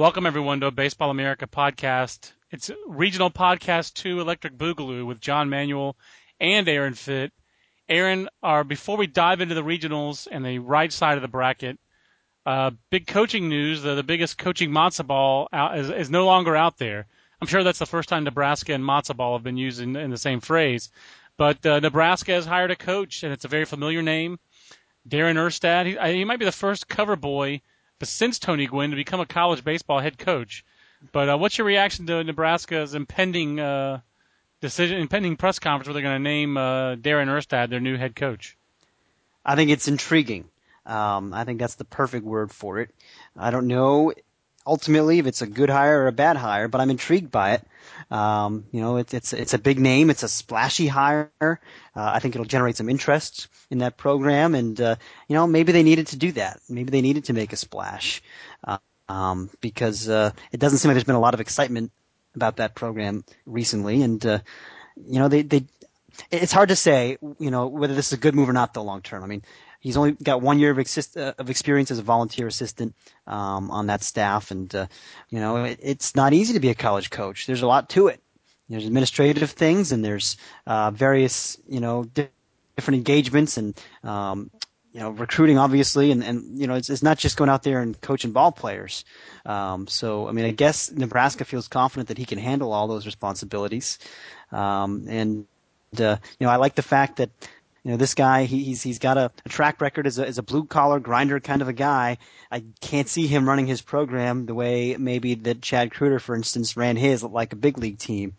Welcome everyone to a Baseball America podcast. It's regional podcast two, Electric Boogaloo with John Manuel and Aaron Fitt. Aaron, are before we dive into the regionals and the right side of the bracket, uh, big coaching news: the, the biggest coaching matzo ball out, is, is no longer out there. I'm sure that's the first time Nebraska and matzo ball have been used in, in the same phrase. But uh, Nebraska has hired a coach, and it's a very familiar name, Darren Erstad. He, he might be the first cover boy but since Tony Gwynn to become a college baseball head coach. But uh, what's your reaction to Nebraska's impending uh, decision, impending press conference where they're going to name uh, Darren Erstad their new head coach? I think it's intriguing. Um, I think that's the perfect word for it. I don't know ultimately if it's a good hire or a bad hire, but I'm intrigued by it. Um, you know, it's it's it's a big name. It's a splashy hire. Uh, I think it'll generate some interest in that program, and uh, you know, maybe they needed to do that. Maybe they needed to make a splash uh, um, because uh, it doesn't seem like there's been a lot of excitement about that program recently, and uh, you know, they they. It's hard to say, you know, whether this is a good move or not, though, long term. I mean, He's only got one year of, exist, uh, of experience as a volunteer assistant um, on that staff, and uh, you know it, it's not easy to be a college coach. There's a lot to it. There's administrative things, and there's uh, various you know di- different engagements, and um, you know recruiting obviously, and, and you know it's, it's not just going out there and coaching ball players. Um, so I mean, I guess Nebraska feels confident that he can handle all those responsibilities, um, and uh, you know I like the fact that you know, this guy, he, he's he's got a, a track record as a, as a blue collar grinder kind of a guy. I can't see him running his program the way maybe that Chad Kreuter, for instance, ran his like a big league team.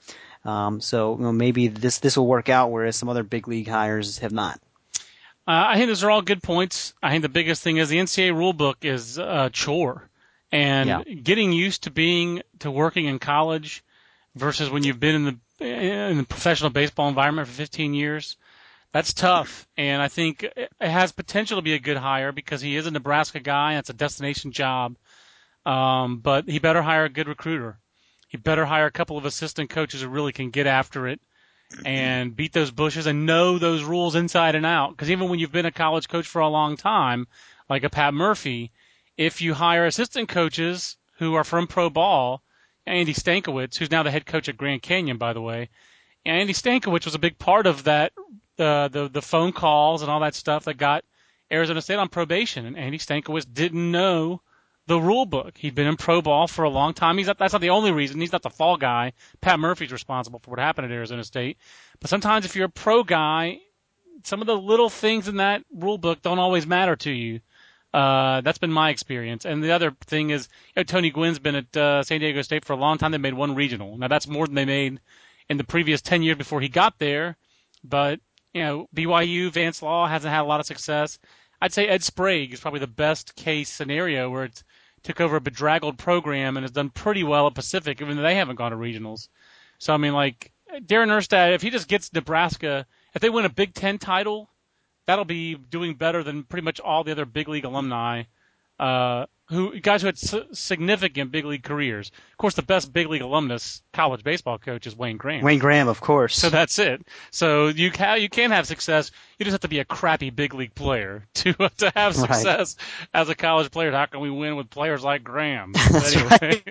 Um, so you know, maybe this this will work out, whereas some other big league hires have not. Uh, I think those are all good points. I think the biggest thing is the NCAA rulebook is a chore, and yeah. getting used to being to working in college versus when you've been in the in the professional baseball environment for 15 years that's tough, and I think it has potential to be a good hire because he is a Nebraska guy. And it's a destination job, um, but he better hire a good recruiter. He better hire a couple of assistant coaches who really can get after it and beat those bushes and know those rules inside and out. Because even when you've been a college coach for a long time, like a Pat Murphy, if you hire assistant coaches who are from pro ball, Andy Stankiewicz, who's now the head coach at Grand Canyon, by the way, Andy Stankiewicz was a big part of that the the the phone calls and all that stuff that got Arizona State on probation. And Andy Stankiewicz didn't know the rule book. He'd been in pro ball for a long time. He's not, that's not the only reason. He's not the fall guy. Pat Murphy's responsible for what happened at Arizona State. But sometimes if you're a pro guy, some of the little things in that rule book don't always matter to you. Uh, that's been my experience. And the other thing is, you know, Tony Gwynn's been at uh, San Diego State for a long time. They made one regional. Now that's more than they made in the previous 10 years before he got there. But you know, BYU, Vance Law hasn't had a lot of success. I'd say Ed Sprague is probably the best case scenario where it took over a bedraggled program and has done pretty well at Pacific, even though they haven't gone to regionals. So I mean, like Darren Erstad, if he just gets Nebraska, if they win a Big Ten title, that'll be doing better than pretty much all the other big league alumni uh, who guys who had significant big league careers. Of course, the best big league alumnus college baseball coach is Wayne Graham. Wayne Graham, of course. So that's it. So you can you can have success. You just have to be a crappy big league player to to have success right. as a college player. How can we win with players like Graham? That's anyway,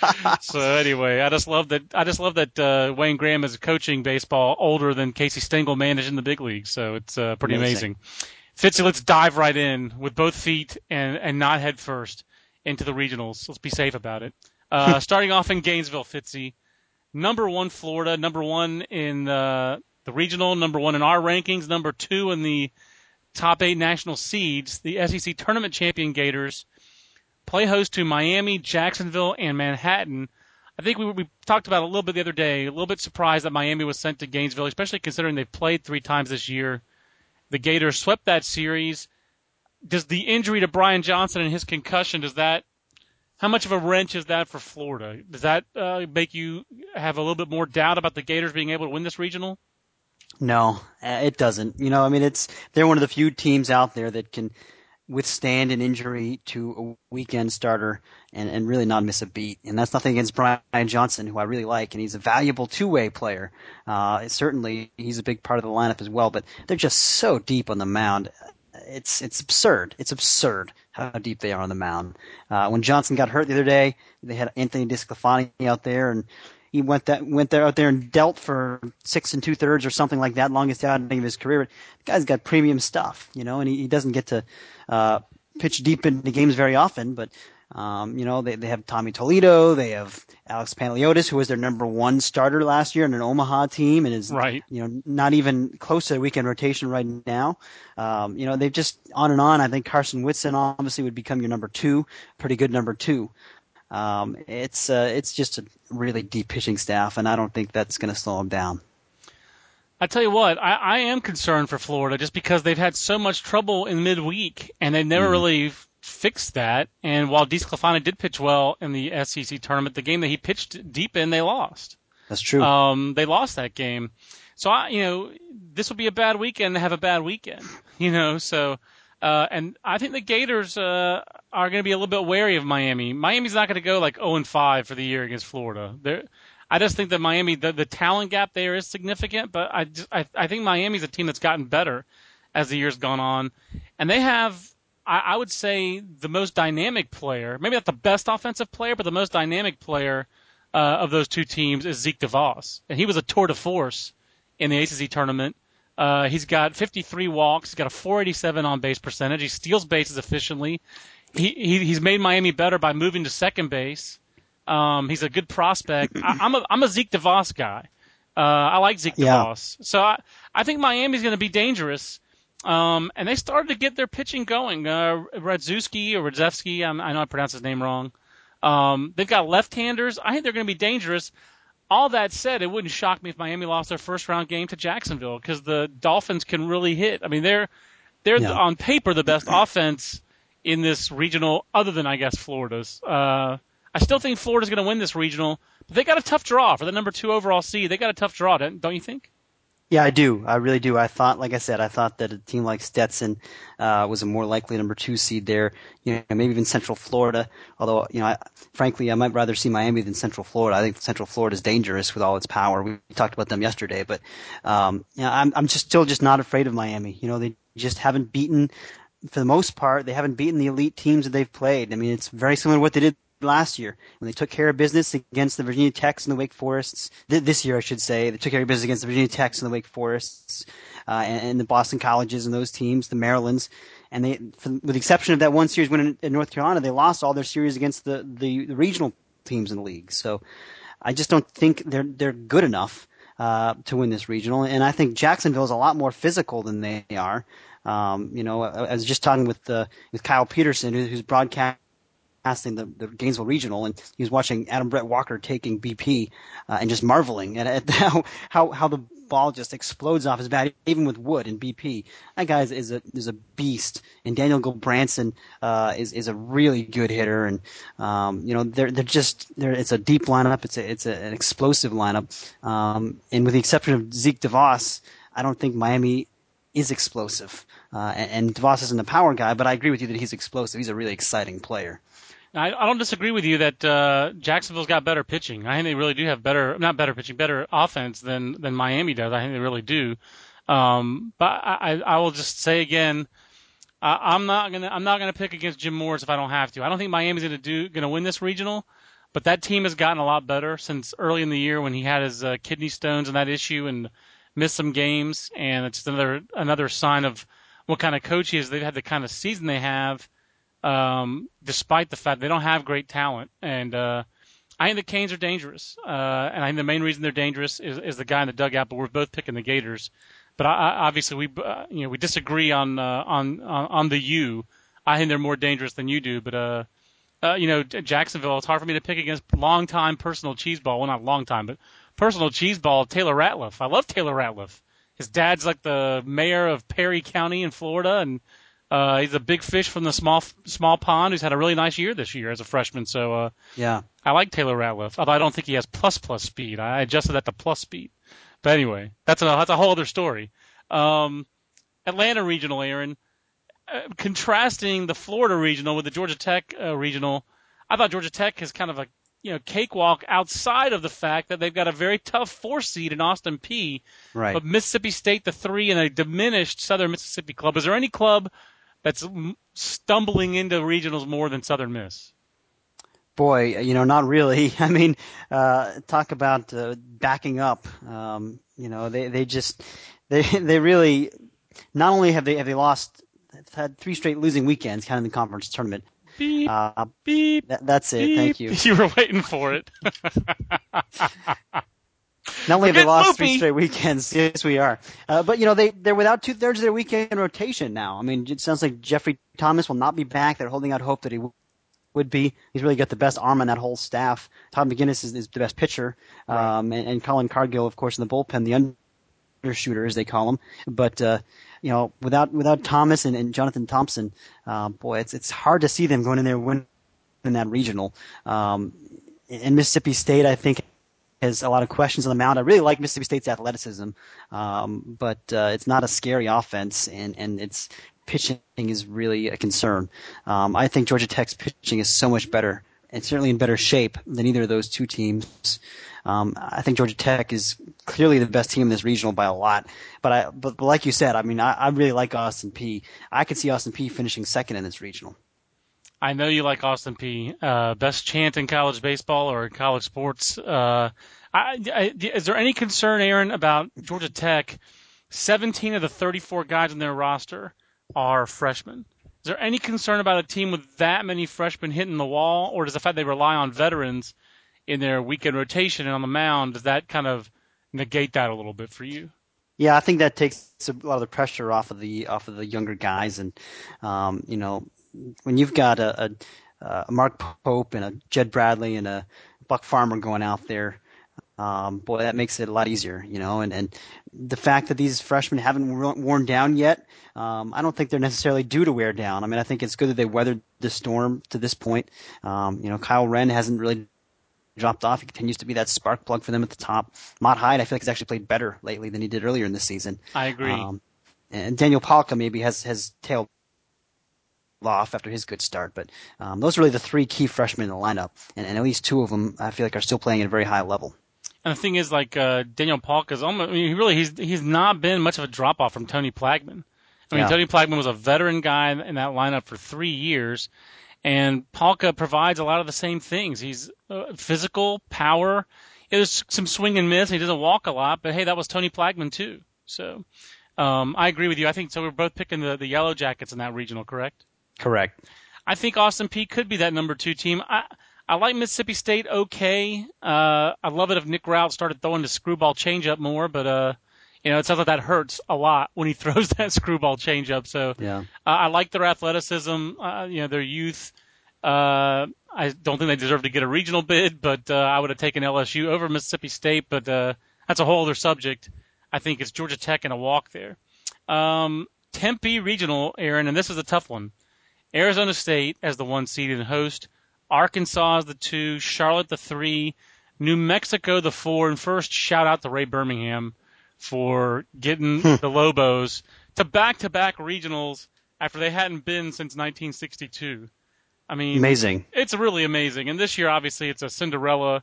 so anyway, I just love that. I just love that uh, Wayne Graham is coaching baseball older than Casey Stengel managed in the big league. So it's uh, pretty amazing. amazing. Fitzy, let's dive right in with both feet and, and not head first into the regionals. Let's be safe about it. Uh, starting off in Gainesville, Fitzy, number one Florida, number one in the, the regional, number one in our rankings, number two in the top eight national seeds. The SEC tournament champion Gators play host to Miami, Jacksonville, and Manhattan. I think we, we talked about a little bit the other day. A little bit surprised that Miami was sent to Gainesville, especially considering they've played three times this year. The Gators swept that series. Does the injury to Brian Johnson and his concussion does that how much of a wrench is that for Florida? Does that uh, make you have a little bit more doubt about the Gators being able to win this regional? No, uh, it doesn't. You know, I mean, it's they're one of the few teams out there that can withstand an injury to a weekend starter and, and really not miss a beat. And that's nothing against Brian Johnson, who I really like, and he's a valuable two-way player. Uh, certainly, he's a big part of the lineup as well. But they're just so deep on the mound. it's it's absurd. It's absurd how deep they are on the mound. Uh, when Johnson got hurt the other day, they had Anthony DeSclafani out there, and he went that went there out there and dealt for six and two thirds or something like that, longest outing of his career. But The guy's got premium stuff, you know, and he, he doesn't get to uh, pitch deep into games very often, but um, you know, they, they have Tommy Toledo, they have Alex Panteliodis, who was their number one starter last year in an Omaha team and is, right. you know, not even close to the weekend rotation right now. Um, you know, they've just on and on. I think Karsten Whitson obviously would become your number two, pretty good number two. Um, it's, uh, it's just a really deep pitching staff, and I don't think that's going to slow them down. I tell you what, I, I am concerned for Florida just because they've had so much trouble in midweek and they never mm. really fixed that. And while DeSclafani did pitch well in the SEC tournament, the game that he pitched deep in, they lost. That's true. Um, they lost that game. So I, you know, this will be a bad weekend to have a bad weekend. You know, so uh, and I think the Gators uh, are going to be a little bit wary of Miami. Miami's not going to go like 0 and 5 for the year against Florida. They're, I just think that Miami, the, the talent gap there is significant, but I, just, I, I think Miami's a team that's gotten better as the year's gone on, and they have I, I would say the most dynamic player, maybe not the best offensive player, but the most dynamic player uh, of those two teams is Zeke DeVoss, and he was a tour de force in the ACC tournament. Uh, he's got 53 walks. He's got a 487 on base percentage. He steals bases efficiently. He, he he's made Miami better by moving to second base. Um, he's a good prospect. I, I'm a I'm a Zeke DeVoss guy. Uh, I like Zeke yeah. DeVoss. So I I think Miami's going to be dangerous. Um, and they started to get their pitching going. Uh, Radziewski or Radziewski, I know I pronounced his name wrong. Um, they've got left-handers. I think they're going to be dangerous. All that said, it wouldn't shock me if Miami lost their first round game to Jacksonville because the Dolphins can really hit. I mean, they're they're yeah. on paper the best offense in this regional, other than I guess Florida's. Uh, I still think Florida's going to win this regional, but they got a tough draw for the number two overall seed. They got a tough draw, don't you think? Yeah, I do. I really do. I thought, like I said, I thought that a team like Stetson uh, was a more likely number two seed there. You know, maybe even Central Florida. Although, you know, I, frankly, I might rather see Miami than Central Florida. I think Central Florida is dangerous with all its power. We talked about them yesterday, but um, you know, I'm I'm just still just not afraid of Miami. You know, they just haven't beaten for the most part, they haven't beaten the elite teams that they've played. I mean, it's very similar to what they did last year when they took care of business against the Virginia Techs and the Wake Forests. Th- this year, I should say, they took care of business against the Virginia Techs and the Wake Forests, uh, and, and, the Boston Colleges and those teams, the Marylands. And they, for, with the exception of that one series win in, in, North Carolina, they lost all their series against the, the, the regional teams in the league. So I just don't think they're they're good enough uh, to win this regional. And I think Jacksonville is a lot more physical than they are. Um, you know, I, I was just talking with uh, with Kyle Peterson, who's broadcast casting the, the Gainesville Regional, and he was watching Adam Brett Walker taking BP uh, and just marveling at, at how, how how the ball just explodes off his bat, even with wood and BP. That guy is, is a is a beast, and Daniel Gulbranson uh, is is a really good hitter, and um, you know they're they're just they're it's a deep lineup, it's a it's a, an explosive lineup, um, and with the exception of Zeke DeVoss, I don't think Miami is explosive. Uh, and, and DeVoss isn't a power guy, but I agree with you that he's explosive. He's a really exciting player. I, I don't disagree with you that uh, Jacksonville's got better pitching. I think they really do have better, not better pitching, better offense than than Miami does. I think they really do. Um, but I, I will just say again, I, I'm not gonna I'm not gonna pick against Jim Morris if I don't have to. I don't think Miami's gonna do gonna win this regional, but that team has gotten a lot better since early in the year when he had his uh, kidney stones and that issue and missed some games. And it's another another sign of what kind of coach he is. They've had the kind of season they have um, despite the fact they don't have great talent. And uh, I think the Canes are dangerous, uh, and I think the main reason they're dangerous is, is the guy in the dugout. But we're both picking the Gators. But I, I, obviously we uh, you know we disagree on, uh, on on on the U. I think they're more dangerous than you do, but uh, uh, you know Jacksonville. It's hard for me to pick against long-time personal cheese ball. Well, not long time, but personal cheese ball. Taylor Ratliff. I love Taylor Ratliff. His dad's like the mayor of Perry County in Florida, and uh, he's a big fish from the small small pond who's had a really nice year this year as a freshman. So uh, yeah, I like Taylor Ratliff. Although I don't think he has plus plus speed. I adjusted that to plus speed. But anyway, that's a that's a whole other story. Um, Atlanta regional, Aaron. Uh, contrasting the Florida regional with the Georgia Tech uh, regional, I thought Georgia Tech is kind of a you know cakewalk outside of the fact that they've got a very tough four seed in Austin Peay. Right. But Mississippi State the three and a diminished Southern Mississippi club. Is there any club that's stumbling into regionals more than Southern Miss? Boy, you know, not really. I mean, uh, talk about uh, backing up. Um, you know, they they just they they really not only have they have they lost have had three straight losing weekends, kind of in the conference tournament. Beep, uh, beep, that, that's it. Beep. Thank you. You were waiting for it. Not only have they lost Loopy. three straight weekends, yes, we are. Uh, but you know, they they're without two thirds of their weekend rotation now. I mean, it sounds like Jeffrey Thomas will not be back. They're holding out hope that he w- would be. He's really got the best arm on that whole staff. Todd McInnis is, is the best pitcher, um, and, and Colin Cargill, of course, in the bullpen, the undershooter as they call him. But uh, you know, without without Thomas and, and Jonathan Thompson, um, boy, it's it's hard to see them going in there winning that regional. Um, and Mississippi State, I think, has a lot of questions on the mound. I really like Mississippi State's athleticism, um, but uh, it's not a scary offense, and and its pitching is really a concern. Um, I think Georgia Tech's pitching is so much better, and certainly in better shape than either of those two teams. Um, I think Georgia Tech is clearly the best team in this regional by a lot. But I, but, but like you said, I mean, I, I really like Austin Peay. I could see Austin Peay finishing second in this regional. I know you like Austin Peay. Uh, best chant in college baseball or college sports. Uh, I, I, is there any concern, Aaron, about Georgia Tech? 17 of the 34 guys in their roster are freshmen. Is there any concern about a team with that many freshmen hitting the wall, or does the fact they rely on veterans in their weekend rotation and on the mound, does that kind of negate that a little bit for you? Yeah, I think that takes a lot of the pressure off of the off of the younger guys, and um, you know, when you've got a, a, a Mark Pope and a Jed Bradley and a Buck Farmer going out there, um, boy, that makes it a lot easier, you know. And and the fact that these freshmen haven't worn down yet, um, I don't think they're necessarily due to wear down. I mean, I think it's good that they weathered the storm to this point. Um, you know, Kyle Wren hasn't really dropped off. He continues to be that spark plug for them at the top. Mott Hyde, I feel like he's actually played better lately than he did earlier in the season. I agree. Um, and Daniel Palka maybe has has tailed off after his good start, but um, those are really the three key freshmen in the lineup, and, and at least two of them I feel like are still playing at a very high level. And the thing is, like uh, Daniel Palka's almost, I mean, he really he's he's not been much of a drop off from Tony Plagman. I mean, Yeah. Tony Plagman was a veteran guy in that lineup for three years, and Palka provides a lot of the same things. He's uh, physical, power. There's some swing and miss. He doesn't walk a lot, but hey, that was Tony Plagman too. So um, I agree with you. I think so. We're both picking the the Yellow Jackets in that regional, correct? Correct. I think Austin Peay could be that number two team. I I like Mississippi State okay. Uh, I love it if Nick Routt started throwing the screwball changeup more, but uh, you know, it sounds like that hurts a lot when he throws that screwball changeup. So Yeah. uh, I like their athleticism, uh, you know, their youth. Uh, I don't think they deserve to get a regional bid, but uh, I would have taken LSU over Mississippi State. But uh, that's a whole other subject. I think it's Georgia Tech and a walk there. Um, Tempe Regional, Aaron, and this is a tough one. Arizona State as the one seeded host, Arkansas as the two, Charlotte the three, New Mexico the four, and first shout out to Ray Birmingham for getting the Lobos to back-to-back regionals after they hadn't been since 1962. I mean, Amazing. it's really amazing. And this year, obviously, it's a Cinderella.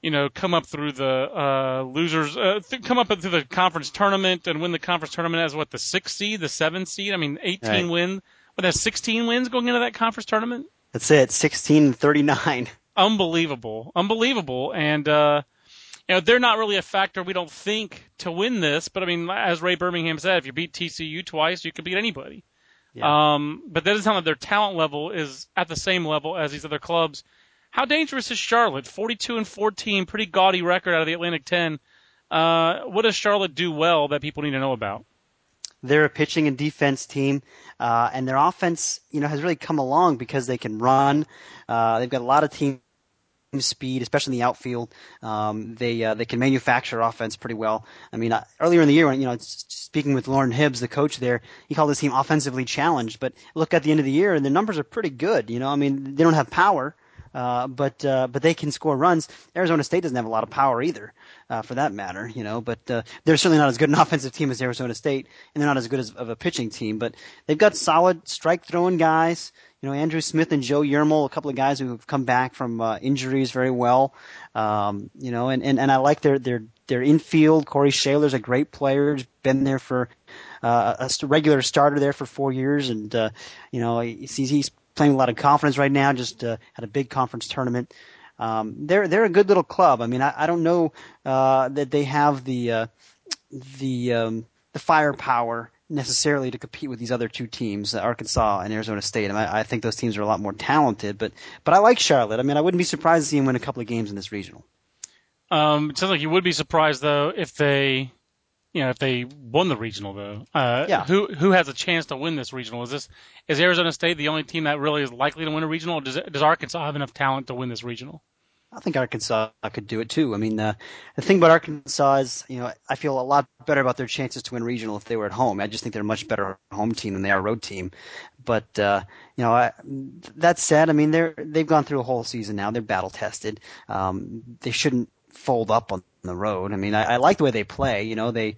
You know, come up through the uh, losers, uh, th- come up through the conference tournament and win the conference tournament as what the sixth seed, the seventh seed. I mean, 18 Right. win. But there's 16 wins going into that conference tournament. That's it. 16 and 39. Unbelievable, unbelievable. And uh, you know, they're not really a factor. We don't think to win this. But I mean, as Ray Birmingham said, if you beat TCU twice, you could beat anybody. Yeah. Um, but that doesn't sound like their talent level is at the same level as these other clubs. How dangerous is Charlotte? 42 and 14, pretty gaudy record out of the Atlantic 10. Uh, what does Charlotte do well that people need to know about? They're a pitching and defense team, uh, and their offense, you know, has really come along because they can run. Uh, they've got a lot of team speed, especially in the outfield. Um, they uh, they can manufacture offense pretty well. I mean, uh, earlier in the year, when you know, speaking with Loren Hibbs, the coach there, he called this team offensively challenged. But look at the end of the year, and the numbers are pretty good. You know, I mean, they don't have power. Uh, but uh, but they can score runs. Arizona State doesn't have a lot of power either, uh, for that matter. You know, but uh, they're certainly not as good an offensive team as Arizona State, and they're not as good as of a pitching team. But they've got solid strike throwing guys. You know, Andrew Smith and Joe Yermel, a couple of guys who have come back from uh, injuries very well. Um, you know, and, and, and I like their their their infield. Corey Shaler's a great player. He's been there for uh, a regular starter there for four years, and uh, you know he's, he's playing a lot of confidence right now. Just uh, had a big conference tournament. Um, they're they're a good little club. I mean, I, I don't know uh, that they have the uh, the um, the firepower necessarily to compete with these other two teams, Arkansas and Arizona State. I, I think those teams are a lot more talented, but but I like Charlotte. I mean, I wouldn't be surprised to see them win a couple of games in this regional. Um, it sounds like you would be surprised though if they, you know, if they won the regional though. Uh, yeah. Who who has a chance to win this regional? Is this is Arizona State the only team that really is likely to win a regional? Or does does Arkansas have enough talent to win this regional? I think Arkansas could do it too. I mean, uh, the thing about Arkansas is, you know, I feel a lot better about their chances to win regional if they were at home. I just think they're a much better home team than they are road team. But uh, you know, I, that said, I mean, they're they've gone through a whole season now. They're battle tested. Um, they shouldn't fold up on the road. I mean, I, I like the way they play. You know, they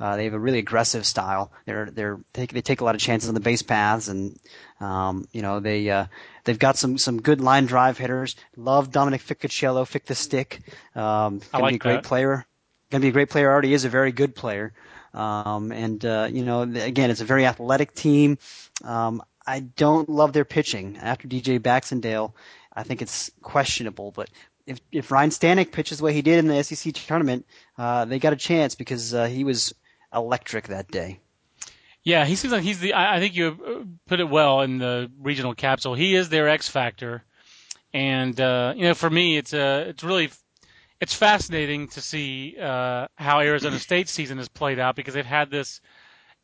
uh, they have a really aggressive style. They're they're they, they take a lot of chances on the base paths, and um, you know they uh, they've got some some good line drive hitters. Love Dominic Ficociello, Fick the Stick. Um, gonna like be a great that. player. Gonna be a great player. Already is a very good player. Um, and uh, you know, again, it's a very athletic team. Um, I don't love their pitching after DJ Baxendale. I think it's questionable, but if if Ryan Stanek pitches the way he did in the SEC tournament, uh, they got a chance because uh, he was electric that day. Yeah, he seems like he's the. I I think you uh, put it well in the regional capsule. He is their X factor, and uh, you know, for me, it's uh, it's really it's fascinating to see uh, how Arizona State's season has played out because they've had this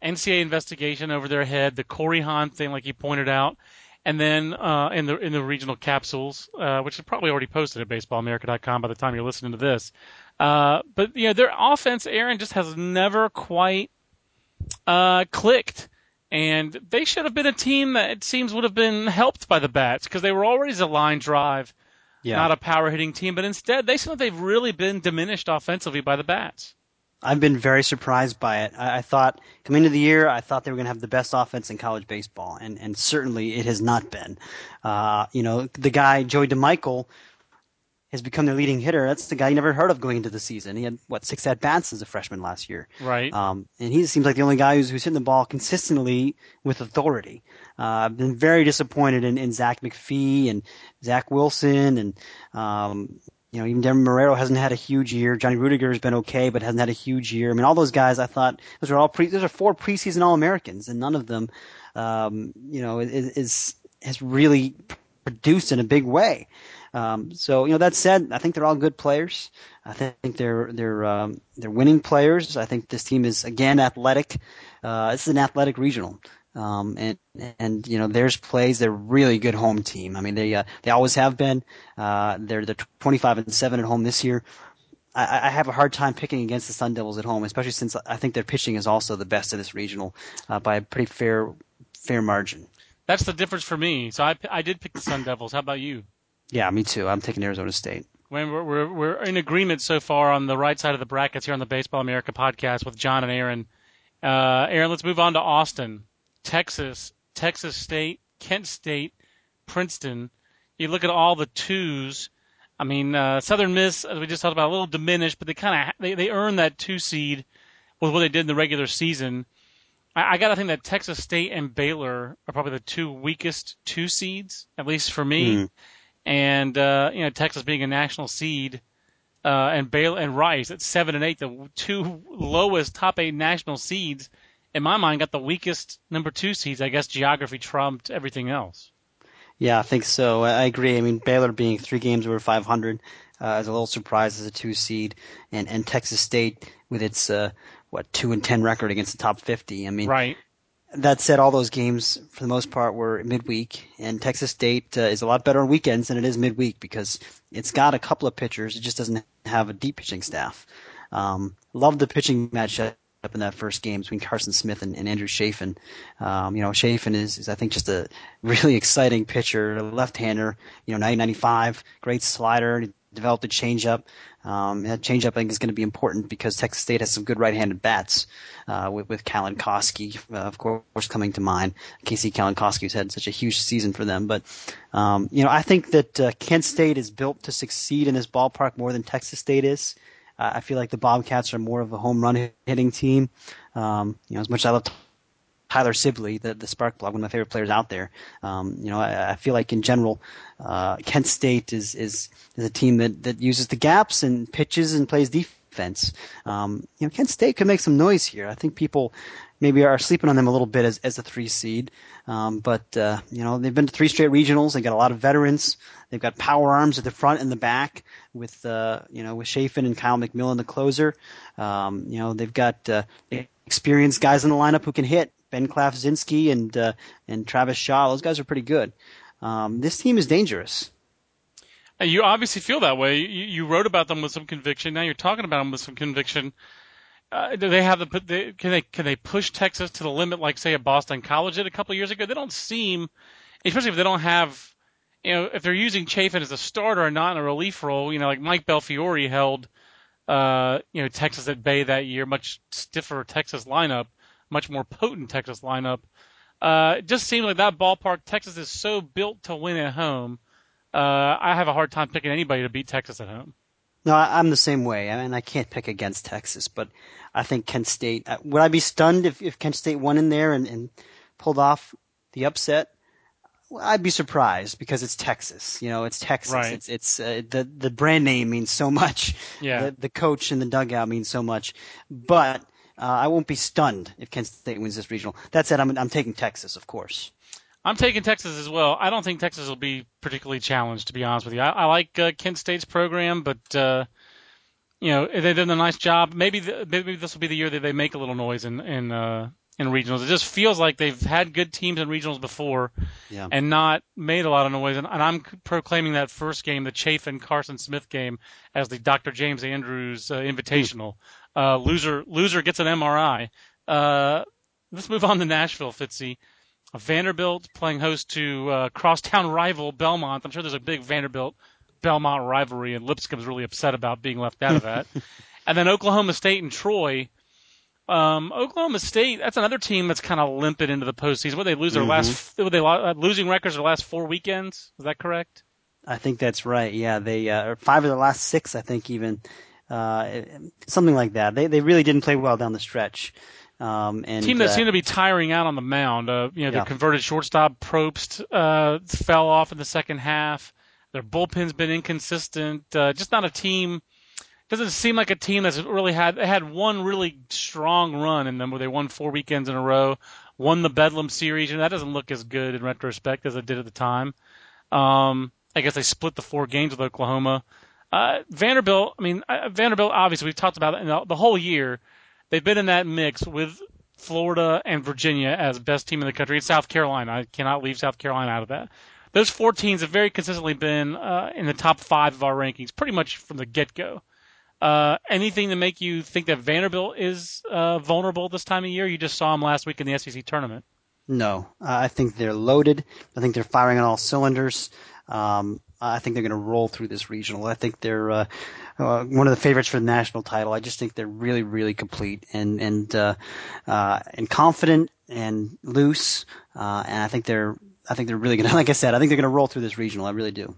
NCAA investigation over their head, the Corey Hahn thing, like you pointed out, and then uh, in the in the regional capsules, uh, which is probably already posted at BaseballAmerica.com by the time you're listening to this. Uh, but you know, their offense, Aaron, just has never quite uh, clicked. And they should have been a team that it seems would have been helped by the bats because they were always a line drive, Yeah. not a power hitting team. But instead, they seem like they've really been diminished offensively by the bats. I've been very surprised by it. I, I thought coming into the year, I thought they were going to have the best offense in college baseball, and and certainly it has not been. Uh, you know, the guy Joey DeMichele has become their leading hitter. That's the guy you never heard of going into the season. He had what six at bats as a freshman last year. Right. Um, and he seems like the only guy who's, who's hitting the ball consistently with authority. Uh, I've been very disappointed in, in Zach MacPhee and Zach Wilson and, um, you know, even Deven Marrero hasn't had a huge year. Johnny Ruettiger has been okay, but hasn't had a huge year. I mean, all those guys, I thought those are all pre, those are four preseason All Americans, and none of them, um, you know, is, is has really produced in a big way. Um, so you know that said, I think they're all good players. I think they're they're um, they're winning players. I think this team is again athletic. Uh, this is an athletic regional. Um, and and you know theirs plays. They're really good home team. I mean they uh, they always have been. Uh, they're the 25 and seven at home this year. I, I have a hard time picking against the Sun Devils at home, especially since I think their pitching is also the best of this regional uh, by a pretty fair fair margin. That's the difference for me. So I, I did pick the Sun Devils. How about you? Yeah, me too. I'm taking Arizona State. When we're, we're we're in agreement so far on the right side of the brackets here on the Baseball America podcast with John and Aaron. Uh, Aaron, let's move on to Austin, Texas, Texas State, Kent State, Princeton. You look at all the twos. I mean, uh, Southern Miss, as we just talked about, a little diminished, but they kind of they they earned that two seed with what they did in the regular season. I, I got to think that Texas State and Baylor are probably the two weakest two seeds, at least for me. Mm. And uh, you know, Texas being a national seed, uh, and Baylor and Rice at seven and eight, the two lowest top eight national seeds, in my mind, got the weakest number two seeds. I guess geography trumped everything else. Yeah, I think so. I agree. I mean, Baylor being three games over 500 uh, is a little surprise as a two seed, and and Texas State with its uh, what two and ten record against the top 50. I mean, Right. that said, all those games for the most part were midweek, and Texas State uh, is a lot better on weekends than it is midweek because it's got a couple of pitchers. It just doesn't have a deep pitching staff. Um, love the pitching matchup in that first game between Carson Smith and, and Andrew Chafin. Um, you know, Chafin is, is I think just a really exciting pitcher, a left-hander. You know, 995, great slider. Developed a changeup. Um, that changeup I think is going to be important because Texas State has some good right-handed bats uh, with with uh, of course, coming to mind. Casey Kalenkosky's had such a huge season for them, but um, you know I think that uh, Kent State is built to succeed in this ballpark more than Texas State is. Uh, I feel like the Bobcats are more of a home run hitting team. Um, you know, as much as I love Tyler Sibley, the, the Spark Plug, one of my favorite players out there. Um, you know, I, I, feel like in general, uh, Kent State is, is, is a team that, that uses the gaps and pitches and plays defense. Um, you know, Kent State could make some noise here. I think people maybe are sleeping on them a little bit as, as a three seed. Um, but, uh, you know, they've been to three straight regionals. They've got a lot of veterans. They've got power arms at the front and the back with, uh, you know, with Chafin and Kyle McMillan, the closer. Um, you know, they've got, uh, experienced guys in the lineup who can hit. Ben Klafczynski and uh, and Travis Shaw. Those guys are pretty good. Um, this team is dangerous. You obviously feel that way. You, you, wrote about them with some conviction. Now you're talking about them with some conviction. Uh, do they have the they, can they can they push Texas to the limit like say a Boston College did a couple years ago? They don't seem, especially if they don't have, you know, if they're using Chafin as a starter and not in a relief role. You know, like Mike Belfiore held, uh, you know, Texas at bay that year, much stiffer Texas lineup much more potent Texas lineup. Uh, it just seems like that ballpark, Texas is so built to win at home. Uh, I have a hard time picking anybody to beat Texas at home. No, I, am the same way. I mean, I can't pick against Texas, but I think Kent State. Uh, would I be stunned if, if Kent State won in there and, and pulled off the upset? Well, I'd be surprised because it's Texas. You know, it's Texas. Right. It's it's uh, the the brand name means so much. Yeah. The, the coach in the dugout means so much. But uh, I won't be stunned if Kent State wins this regional. That said, I'm, I'm taking Texas, of course. I'm taking Texas as well. I don't think Texas will be particularly challenged, to be honest with you. I, I like uh, Kent State's program, but uh, you know they've done a nice job. Maybe the, maybe this will be the year that they make a little noise in in uh, in regionals. It just feels like they've had good teams in regionals before, yeah. and not made a lot of noise. And, and I'm proclaiming that first game, the Chafin Carson Smith game, as the Dr. James Andrews uh, Invitational. Uh, loser loser gets an MRI. Uh, let's move on to Nashville, Fitzy. Vanderbilt playing host to uh, crosstown rival Belmont. I'm sure there's a big Vanderbilt Belmont rivalry, and Lipscomb's really upset about being left out of that. and then Oklahoma State and Troy. Um, Oklahoma State, that's another team that's kind of limping into the postseason. What they lose their mm-hmm. last, they uh, losing records their last four weekends. Is that correct? I think that's right. Yeah, they uh, five of the last six, I think, even uh, something like that. They they really didn't play well down the stretch. Um, and, team that uh, seemed to be tiring out on the mound. Uh, you know, yeah. the converted shortstop Probst uh, fell off in the second half. Their bullpen's been inconsistent. Uh, just not a team. Doesn't seem like a team that's really had. They had one really strong run in them where they won four weekends in a row, won the Bedlam series, and that doesn't look as good in retrospect as it did at the time. Um, I guess they split the four games with Oklahoma. Uh, Vanderbilt, I mean, uh, Vanderbilt, obviously, we've talked about it the, the whole year. They've been in that mix with Florida and Virginia as best team in the country. South Carolina. I cannot leave South Carolina out of that. Those four teams have very consistently been uh, in the top five of our rankings, pretty much from the get go. Uh, anything to make you think that Vanderbilt is uh, vulnerable this time of year? You just saw them last week in the SEC tournament. No, I think they're loaded. I think they're firing on all cylinders. Um, I think they're going to roll through this regional. I think they're uh, uh, one of the favorites for the national title. I just think they're really, really complete and and uh, uh, and confident and loose. Uh, and I think they're I think they're really going to, like I said, I think they're going to roll through this regional. I really do.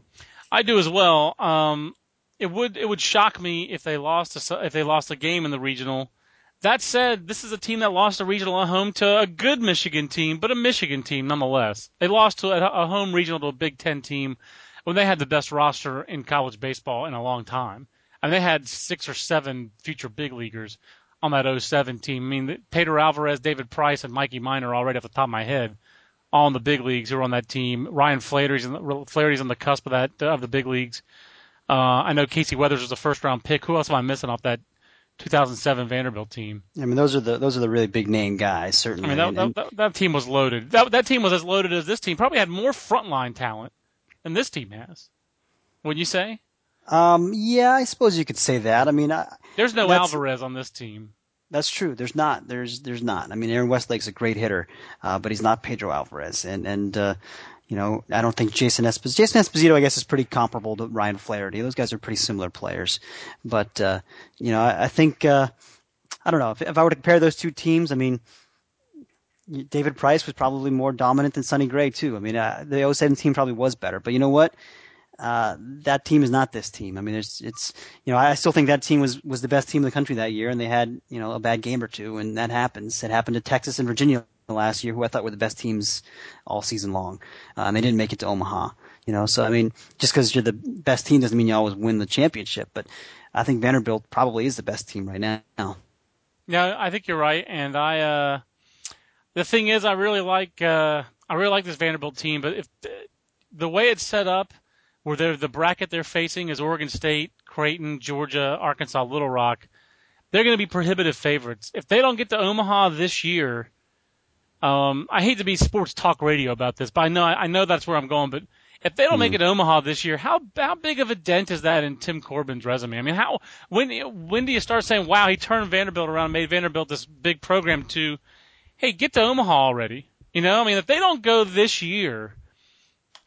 I do as well. Um, it would it would shock me if they lost a, if they lost a game in the regional. That said, this is a team that lost a regional at home to a good Michigan team, but a Michigan team nonetheless. They lost to a home regional to a Big Ten team when they had the best roster in college baseball in a long time. I mean, they had six or seven future big leaguers on that 07 team. I mean, Pedro Alvarez, David Price, and Mikey Minor already off the top of my head, all in the big leagues who are on that team. Ryan Flaherty's, Flaherty's on the cusp of that of the big leagues. Uh, I know Casey Weathers was a first round pick. Who else am I missing off that 2007 Vanderbilt team? I mean, those are the those are the really big name guys, certainly. I mean, that, that, that, that team was loaded. That that team was as loaded as this team. Probably had more frontline talent than this team has. Wouldn't you say? Um, yeah, I suppose you could say that. I mean, I, there's no Alvarez on this team. That's true. There's not. There's there's not. I mean, Aaron Westlake's a great hitter, uh, but he's not Pedro Alvarez, and and uh, you know, I don't think Jason Esposito. Jason Esposito, I guess, is pretty comparable to Ryan Flaherty. Those guys are pretty similar players, but uh, you know, I, I think uh, I don't know if, if I were to compare those two teams. I mean, David Price was probably more dominant than Sonny Gray too. I mean, uh, the 07 team probably was better, but you know what? Uh, that team is not this team. I mean, it's it's you know I still think that team was was the best team in the country that year, and they had you know a bad game or two, and that happens. It happened to Texas and Virginia last year, who I thought were the best teams all season long, uh, and they didn't make it to Omaha. You know, so I mean, just because you're the best team doesn't mean you always win the championship. But I think Vanderbilt probably is the best team right now. Yeah, I think you're right, and I. uh the thing is, I really like uh, I really like this Vanderbilt team, but if the way it's set up, where they're the bracket they're facing is Oregon State, Creighton, Georgia, Arkansas, Little Rock, they're going to be prohibitive favorites. If they don't get to Omaha this year, um, I hate to be sports talk radio about this, but I know I know that's where I'm going. But if they don't mm. make it to Omaha this year, how how big of a dent is that in Tim Corbin's resume? I mean, how when when do you start saying, "Wow, he turned Vanderbilt around, made Vanderbilt this big program"? To hey, get to Omaha already. You know, I mean, if they don't go this year,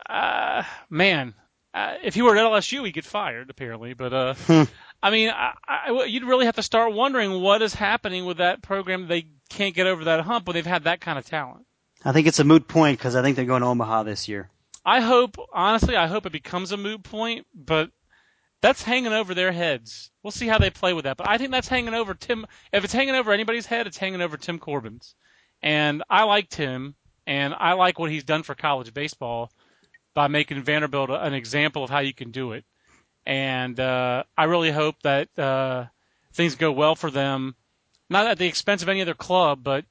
uh, man, uh, if he were at LSU, he'd get fired apparently. But uh, hmm. I mean, I, I, you'd really have to start wondering what is happening with that program. They can't get over that hump when they've had that kind of talent. I think it's a moot point because I think they're going to Omaha this year. I hope, honestly, I hope it becomes a moot point, but that's hanging over their heads. We'll see how they play with that. But I think that's hanging over Tim. If it's hanging over anybody's head, it's hanging over Tim Corbin's. And I like Tim, and I like what he's done for college baseball by making Vanderbilt an example of how you can do it. And uh, I really hope that uh, things go well for them, not at the expense of any other club, but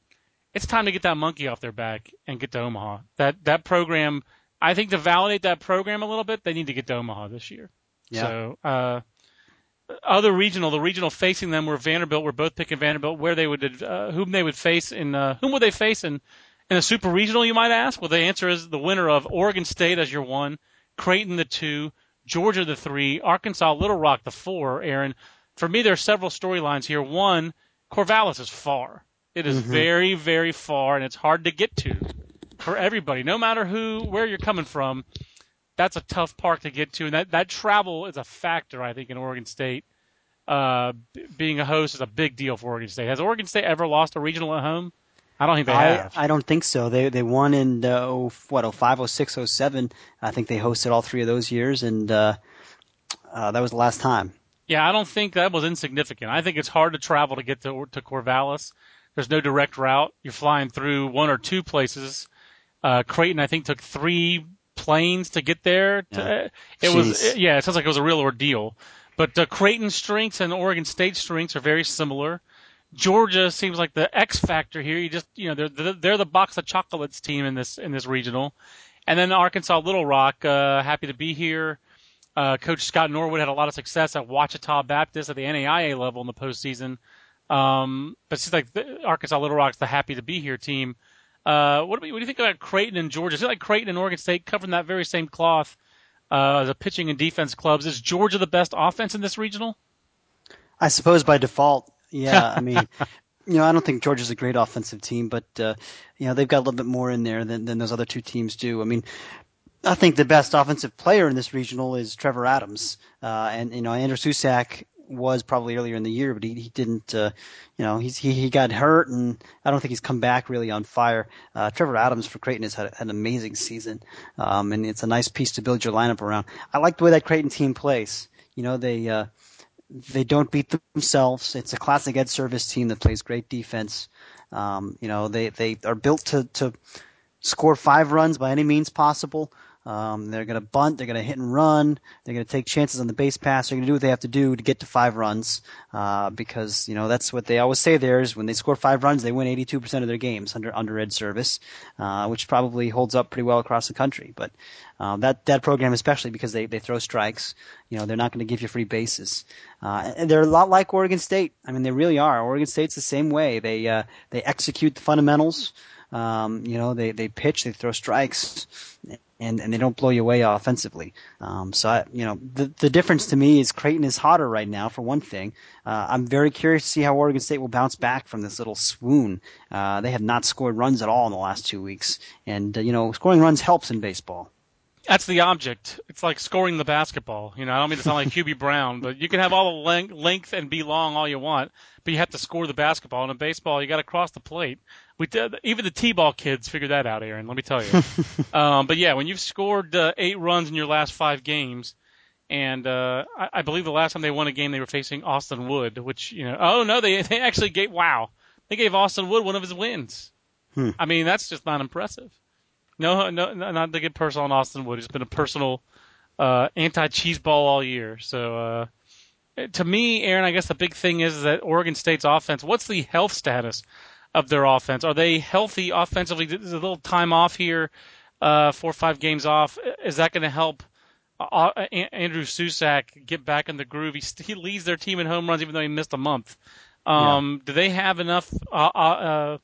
it's time to get that monkey off their back and get to Omaha. That that program, I think, to validate that program a little bit, they need to get to Omaha this year. Yeah. So, uh, other regional, the regional facing them were Vanderbilt. We're both picking Vanderbilt. Where they would, uh, whom they would face in, uh, whom would they face in in a super regional, you might ask? Well, the answer is the winner of Oregon State as your one, Creighton the two, Georgia the three, Arkansas Little Rock the four. Aaron, for me, there are several storylines here. One, Corvallis is far. It is mm-hmm. very, very far, and it's hard to get to for everybody, no matter who, where you're coming from. That's a tough park to get to, and that that travel is a factor, I think, in Oregon State. Uh, being a host is a big deal for Oregon State. Has Oregon State ever lost a regional at home? I don't think they I, have. I don't think so. They they won in uh, oh, what oh five oh six oh seven. I think they hosted all three of those years, and uh, uh, that was the last time. Yeah, I don't think that was insignificant. I think it's hard to travel to get to to Corvallis. There's no direct route. You're flying through one or two places. Uh, Creighton, I think, took three planes to get there. To, yeah. It Jeez. was yeah, it sounds like it was a real ordeal. But uh, Creighton strengths and Oregon State strengths are very similar. Georgia seems like the X factor here. You just, you know, they're they're the box of chocolates team in this in this regional, and then Arkansas Little Rock. Uh, happy to be here. Uh, Coach Scott Norwood had a lot of success at Ouachita Baptist at the NAIA level in the postseason. Um, but seems like the, Arkansas Little Rock's the happy to be here team. Uh, what, do we, what do you think about Creighton and Georgia? Is it like Creighton and Oregon State covering that very same cloth uh, pitching and defense clubs? Is Georgia the best offense in this regional? I suppose by default, yeah, I mean, you know, I don't think Georgia's a great offensive team, but uh, you know they've got a little bit more in there than than those other two teams do. I mean, I think the best offensive player in this regional is Trevor Adams, uh, and you know Andrew Susac was probably earlier in the year, but he, he didn't, uh, you know, he's, he, he got hurt and I don't think he's come back really on fire. Uh, Trevor Adams for Creighton has had, had an amazing season. Um, and it's a nice piece to build your lineup around. I like the way that Creighton team plays. You know, they, uh, they don't beat themselves. It's a classic Ed Servais team that plays great defense. Um, you know, they, they are built to, to score five runs by any means possible. Um, they're going to bunt. They're going to hit and run. They're going to take chances on the base pass. They're going to do what they have to do to get to five runs, uh, because you know that's what they always say. There is when they score five runs, they win 82% of their games under under Ed Servais, uh, which probably holds up pretty well across the country. But uh, that that program, especially because they they throw strikes, you know, they're not going to give you free bases. Uh, and they're a lot like Oregon State. I mean, they really are. Oregon State's the same way. They uh, they execute the fundamentals. Um, you know, they, they pitch, they throw strikes, and, and they don't blow you away offensively. Um, so, I, you know, the, the difference to me is Creighton is hotter right now, for one thing. Uh, I'm very curious to see how Oregon State will bounce back from this little swoon. Uh, they have not scored runs at all in the last two weeks. And, uh, you know, scoring runs helps in baseball. That's the object. It's like scoring the basketball. You know, I don't mean to sound like Hubie Brown, but you can have all the length, length and be long all you want, but you have to score the basketball. And in baseball, you got to cross the plate. We did, even the t-ball kids figured that out, Aaron. Let me tell you. um, but yeah, when you've scored uh, eight runs in your last five games, and uh, I, I believe the last time they won a game they were facing Austin Wood, which you know, oh no, they they actually gave wow, they gave Austin Wood one of his wins. Hmm. I mean, that's just not impressive. No, no, not to get personal on Austin Wood. He's been a personal uh, anti-cheese ball all year. So uh, to me, Aaron, I guess the big thing is that Oregon State's offense. What's the health status of their offense? Are they healthy offensively? There's a little time off here, uh, four or five games off. Is that going to help? Uh, uh Andrew Susac get back in the groove. He, he leads their team in home runs, even though he missed a month. Um, yeah. Do they have enough uh, uh, uh,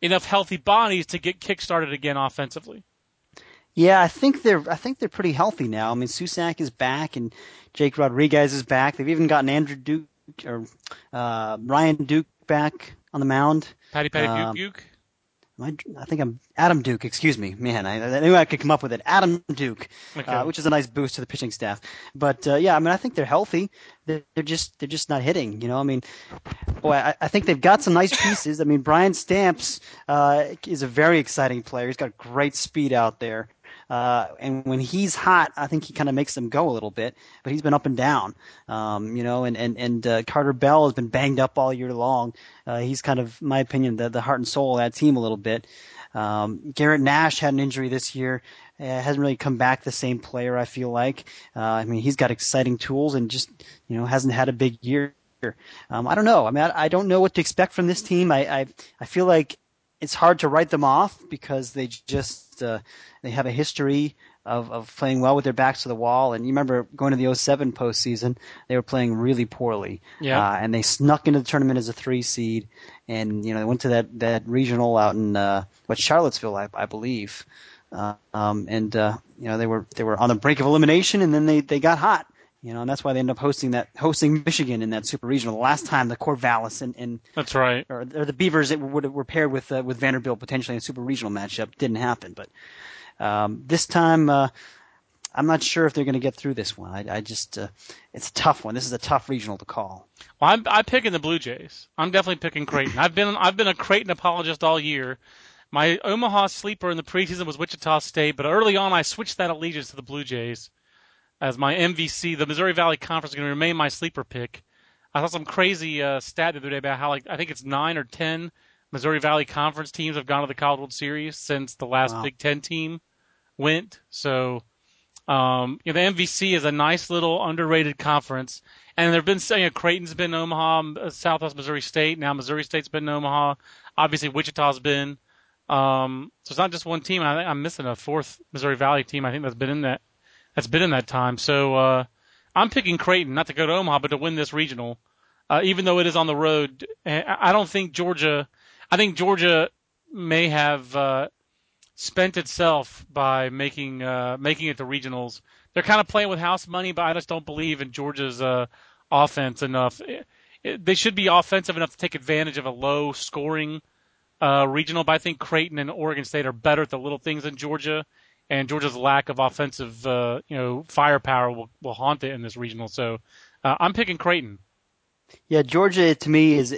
enough healthy bodies to get kick started again offensively? Yeah, I think they're I think they're pretty healthy now. I mean, Susac is back and Jake Rodriguez is back. They've even gotten Andrew Duke or uh, Ryan Duke back on the mound. Patty Patty uh, Duke Duke. I, I think I'm Adam Duke. Excuse me, man. I, I knew I could come up with it. Adam Duke, okay. uh, which is a nice boost to the pitching staff. But uh, yeah, I mean, I think they're healthy. They're, they're just they're just not hitting. You know, I mean, boy, I, I think they've got some nice pieces. I mean, Brian Stamps uh, is a very exciting player. He's got great speed out there. Uh, and when he's hot, I think he kind of makes them go a little bit. But he's been up and down, um, you know. And and and uh, Carter Bell has been banged up all year long. Uh, he's kind of, my opinion, the the heart and soul of that team a little bit. Um, Garrett Nash had an injury this year. Uh, hasn't really come back the same player. I feel like. Uh, I mean, he's got exciting tools and just you know hasn't had a big year. Um, I don't know. I mean, I, I don't know what to expect from this team. I, I I feel like it's hard to write them off because they just uh, they have a history of, of playing well with their backs to the wall. And you remember going to the 07 postseason, they were playing really poorly. Yeah. Uh, and they snuck into the tournament as a three seed, and you know they went to that that regional out in uh, what Charlottesville, I, I believe. Uh, um, and uh, you know they were they were on the brink of elimination, and then they they got hot. You know, and that's why they ended up hosting that hosting Michigan in that super regional. The last time the Corvallis and, and that's right, or, or the Beavers that would were paired with uh, with Vanderbilt potentially in a super regional matchup didn't happen. But um, this time, uh, I'm not sure if they're going to get through this one. I, I just uh, it's a tough one. This is a tough regional to call. Well, I'm I'm picking the Blue Jays. I'm definitely picking Creighton. I've been I've been a Creighton apologist all year. My Omaha sleeper in the preseason was Wichita State, but early on I switched that allegiance to the Blue Jays as my MVC. The Missouri Valley Conference is going to remain my sleeper pick. I saw some crazy uh, stat the other day about how like I think it's nine or ten Missouri Valley Conference teams have gone to the College World Series since the last wow. Big Ten team went. So, um, you know, the MVC is a nice little underrated conference. And there've been saying you know, Creighton's been in Omaha, uh, Southwest Missouri State. Now Missouri State's been in Omaha. Obviously Wichita's been. Um, so it's not just one team. I think I'm missing a fourth Missouri Valley team. I think that's been in that that's been in that time. So uh, I'm picking Creighton not to go to Omaha, but to win this regional, uh, even though it is on the road. I don't think Georgia. I think Georgia may have uh, spent itself by making uh, making it to regionals. They're kind of playing with house money, but I just don't believe in Georgia's uh, offense enough. They should be offensive enough to take advantage of a low scoring uh, regional, but I think Creighton and Oregon State are better at the little things than Georgia and Georgia's lack of offensive, uh, you know, firepower will, will haunt it in this regional. So uh, I'm picking Creighton. Yeah, Georgia to me is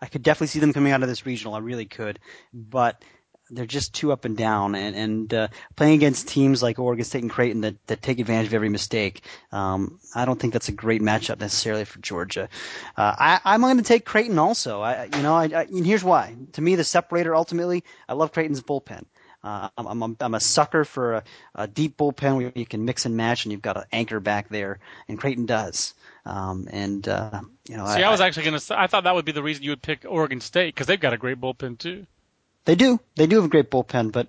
I could definitely see them coming out of this regional. I really could, but they're just too up and down, and and uh, playing against teams like Oregon State and Creighton that that take advantage of every mistake. Um, I don't think that's a great matchup necessarily for Georgia. Uh, I, I'm going to take Creighton also. I you know I, I and here's why. To me, the separator ultimately, I love Creighton's bullpen. Uh, I'm, I'm, I'm a sucker for a, a deep bullpen where you can mix and match, and you've got an anchor back there, and Creighton does. Um, and uh, you know, see, I, I was actually going to. say I thought that would be the reason you would pick Oregon State because they've got a great bullpen too. They do. They do have a great bullpen, but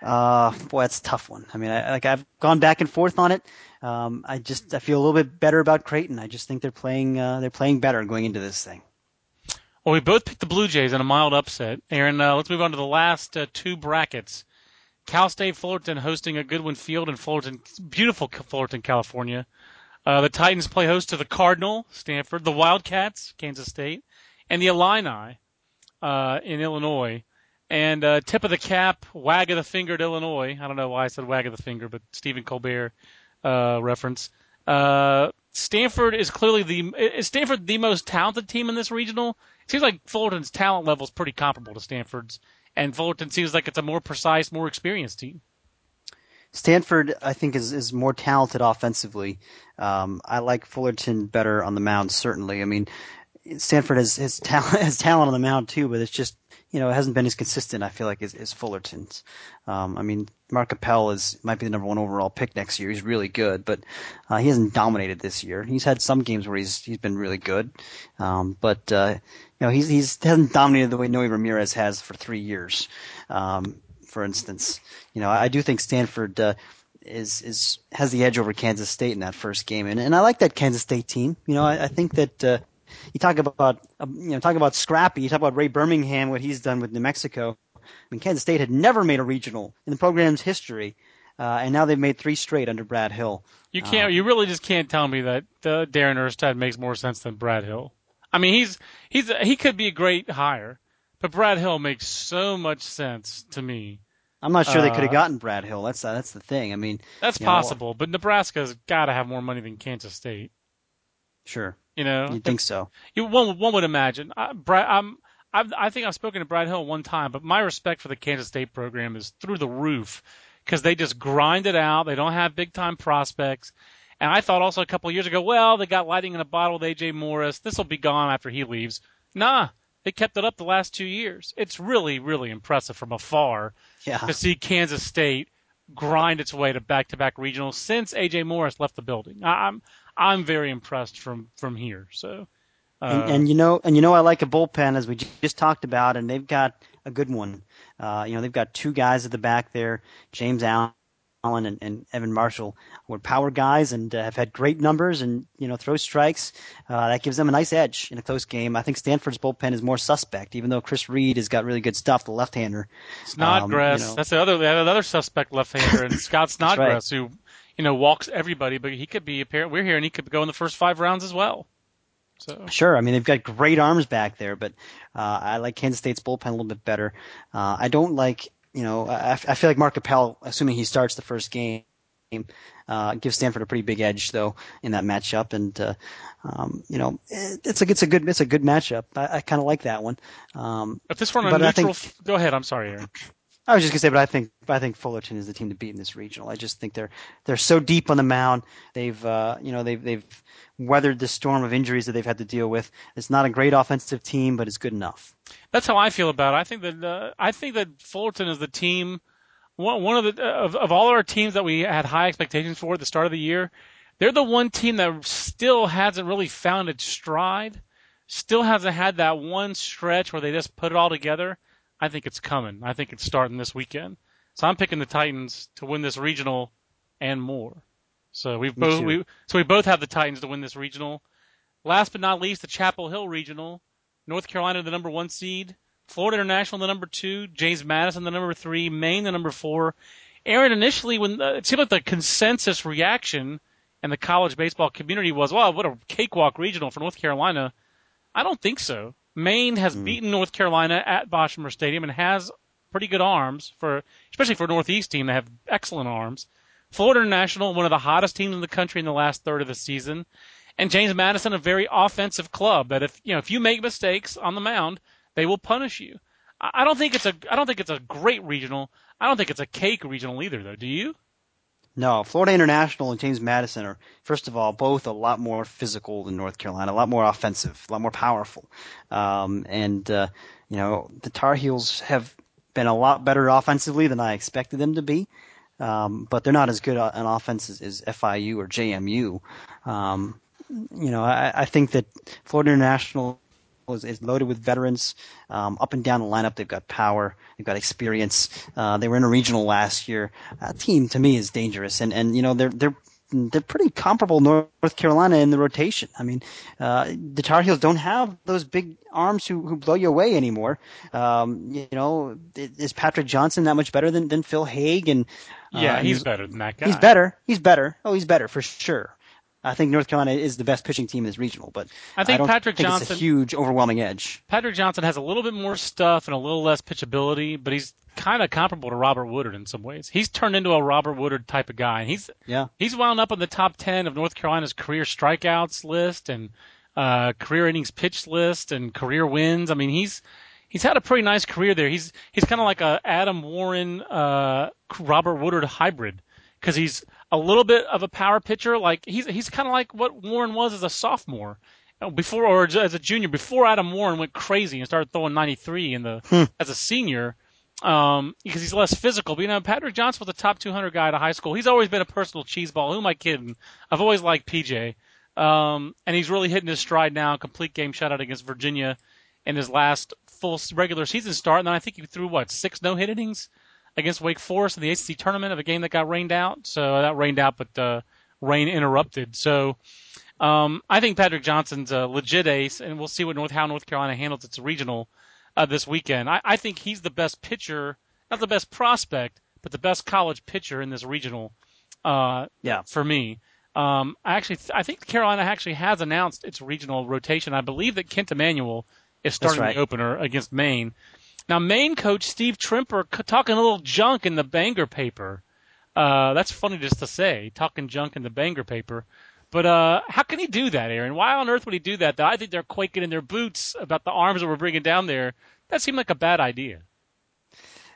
uh, boy, that's a tough one. I mean, I, like I've gone back and forth on it. Um, I just I feel a little bit better about Creighton. I just think they're playing uh, they're playing better going into this thing. Well, we both picked the Blue Jays in a mild upset. Aaron, uh, let's move on to the last uh, two brackets. Cal State Fullerton hosting a Goodwin Field in Fullerton, beautiful Fullerton, California. Uh, the Titans play host to the Cardinal, Stanford, the Wildcats, Kansas State, and the Illini uh, in Illinois. And uh, tip of the cap, wag of the finger to Illinois. I don't know why I said wag of the finger, but Stephen Colbert uh, reference. Uh, Stanford is clearly the is Stanford the most talented team in this regional. It seems like Fullerton's talent level is pretty comparable to Stanford's, and Fullerton seems like it's a more precise, more experienced team. Stanford, I think, is is more talented offensively. Um, I like Fullerton better on the mound, certainly. I mean, Stanford has has talent has talent on the mound too, but it's just you know it hasn't been as consistent. I feel like as, as Fullerton's. Um, I mean, Mark Appel is might be the number one overall pick next year. He's really good, but uh, he hasn't dominated this year. He's had some games where he's he's been really good, um, but uh, you know he's he's hasn't dominated the way Noe Ramirez has for three years. Um, for instance. You know, I do think Stanford uh, is is has the edge over Kansas State in that first game, and and I like that Kansas State team. You know, I, I think that. Uh, you talk about uh, you know talk about scrappy. You talk about Ray Birmingham, what he's done with New Mexico. I mean, Kansas State had never made a regional in the program's history, uh, and now they've made three straight under Brad Hill. You can't. Um, you really just can't tell me that uh, Darren Erstad makes more sense than Brad Hill. I mean, he's he's he could be a great hire, but Brad Hill makes so much sense to me. I'm not sure uh, they could have gotten Brad Hill. That's uh, that's the thing. I mean, that's possible, know, but Nebraska's got to have more money than Kansas State. Sure. You know, you think so? You, one one would imagine. I, Brad, I'm, I've, I think I've spoken to Brad Hill one time, but my respect for the Kansas State program is through the roof because they just grind it out. They don't have big time prospects. And I thought also a couple of years ago, well, they got lighting in a bottle with AJ Morris. This will be gone after he leaves. Nah, they kept it up the last two years. It's really, really impressive from afar yeah. to see Kansas State grind its way to back-to-back regionals since AJ Morris left the building. I'm I'm very impressed from from here. So, uh, and, and, you know, and you know, I like a bullpen as we just talked about, and they've got a good one. Uh, you know, they've got two guys at the back there, James Allen Allen and, and, Evan Marshall were power guys and uh, have had great numbers and you know throw strikes. Uh, that gives them a nice edge in a close game. I think Stanford's bullpen is more suspect, even though Chris Reed has got really good stuff, the left-hander. Snodgrass, um, you know. that's the other another suspect left-hander, and Scott Snodgrass, right. who you know walks everybody, but he could be a pair. We're here, and he could go in the first five rounds as well. So. Sure. I mean, they've got great arms back there, but uh, I like Kansas State's bullpen a little bit better. Uh, I don't like you know, I, I feel like Mark Appel, assuming he starts the first game, uh, gives Stanford a pretty big edge though in that matchup, and uh, um, you know, it, it's a it's a good it's a good matchup. I, I kind of like that one. Um, if this were a neutral, think, go ahead. I'm sorry, Aaron. I was just gonna say, but I think I think Fullerton is the team to beat in this regional. I just think they're they're so deep on the mound. They've uh, you know they've they've weathered the storm of injuries that they've had to deal with. It's not a great offensive team, but it's good enough. That's how I feel about it. I think that uh, I think that Fullerton is the team, one, one of the of, of all our teams that we had high expectations for at the start of the year. They're the one team that still hasn't really found its stride. Still hasn't had that one stretch where they just put it all together. I think it's coming. I think it's starting this weekend. So I'm picking the Titans to win this regional and more. So we've both we so we both have the Titans to win this regional. Last but not least, the Chapel Hill regional. North Carolina the number one seed, Florida International the number two, James Madison the number three, Maine the number four. Aaron, initially when uh, it seemed like the consensus reaction and the college baseball community was, "Wow, what a cakewalk regional for North Carolina." I don't think so. Maine has mm. beaten North Carolina at Boshamer Stadium and has pretty good arms for, especially for a Northeast team. They have excellent arms. Florida International, one of the hottest teams in the country in the last third of the season, and James Madison, a very offensive club that if you know if you make mistakes on the mound, they will punish you. I don't think it's a I don't think it's a great regional. I don't think it's a cake regional either, though. Do you? No, Florida International and James Madison are, first of all, both a lot more physical than North Carolina, a lot more offensive, a lot more powerful. Um, and, uh, you know, the Tar Heels have been a lot better offensively than I expected them to be. Um, but they're not as good on offense as, as FIU or JMU. Um, you know, I, I think that Florida International is, is loaded with veterans um, up and down the lineup. They've got power, they've got experience. Uh, they were in a regional last year. That team to me is dangerous, and and you know they're they're they're pretty comparable North Carolina in the rotation. I mean, uh, the Tar Heels don't have those big arms who, who blow you away anymore. Um, you know, is Patrick Johnson that much better than, than Phil Haig? And uh, yeah, he's better than that guy. He's better. He's better. Oh, he's better for sure. I think North Carolina is the best pitching team in this regional, but I think I Patrick think Johnson it's a huge, overwhelming edge. Patrick Johnson has a little bit more stuff and a little less pitchability, but he's kind of comparable to Robert Woodard in some ways. He's turned into a Robert Woodard type of guy, and he's yeah he's wound up in the top ten of North Carolina's career strikeouts list and uh, career innings pitched list and career wins. I mean, he's he's had a pretty nice career there. He's he's kind of like a Adam Warren, uh, Robert Woodard hybrid because he's a little bit of a power pitcher. Like he's he's kind of like what Warren was as a sophomore before or as a junior before Adam Warren went crazy and started throwing 93 in the hmm. as a senior um, because he's less physical. But you know, Patrick Johnson was a top 200 guy at high school. He's always been a personal cheeseball. Who am I kidding? I've always liked PJ. Um, and he's really hitting his stride now. Complete game shutout against Virginia in his last full regular season start. And then I think he threw what six no hit innings against Wake Forest in the ACC tournament of a game that got rained out. So that rained out, but uh, rain interrupted. So um, I think Patrick Johnson's a legit ace, and we'll see what North how North Carolina handles its regional uh, this weekend. I, I think he's the best pitcher, not the best prospect, but the best college pitcher in this regional. Uh, yeah. For me, um, I actually I think Carolina actually has announced its regional rotation. I believe that Kent Emanuel is starting right. the opener against Maine. Now, Maine coach Steve Trimper talking a little junk in the Bangor paper. Uh, that's funny just to say, talking junk in the Bangor paper. But uh, how can he do that, Aaron? Why on earth would he do that? I think they're quaking in their boots about the arms that we're bringing down there. That seemed like a bad idea.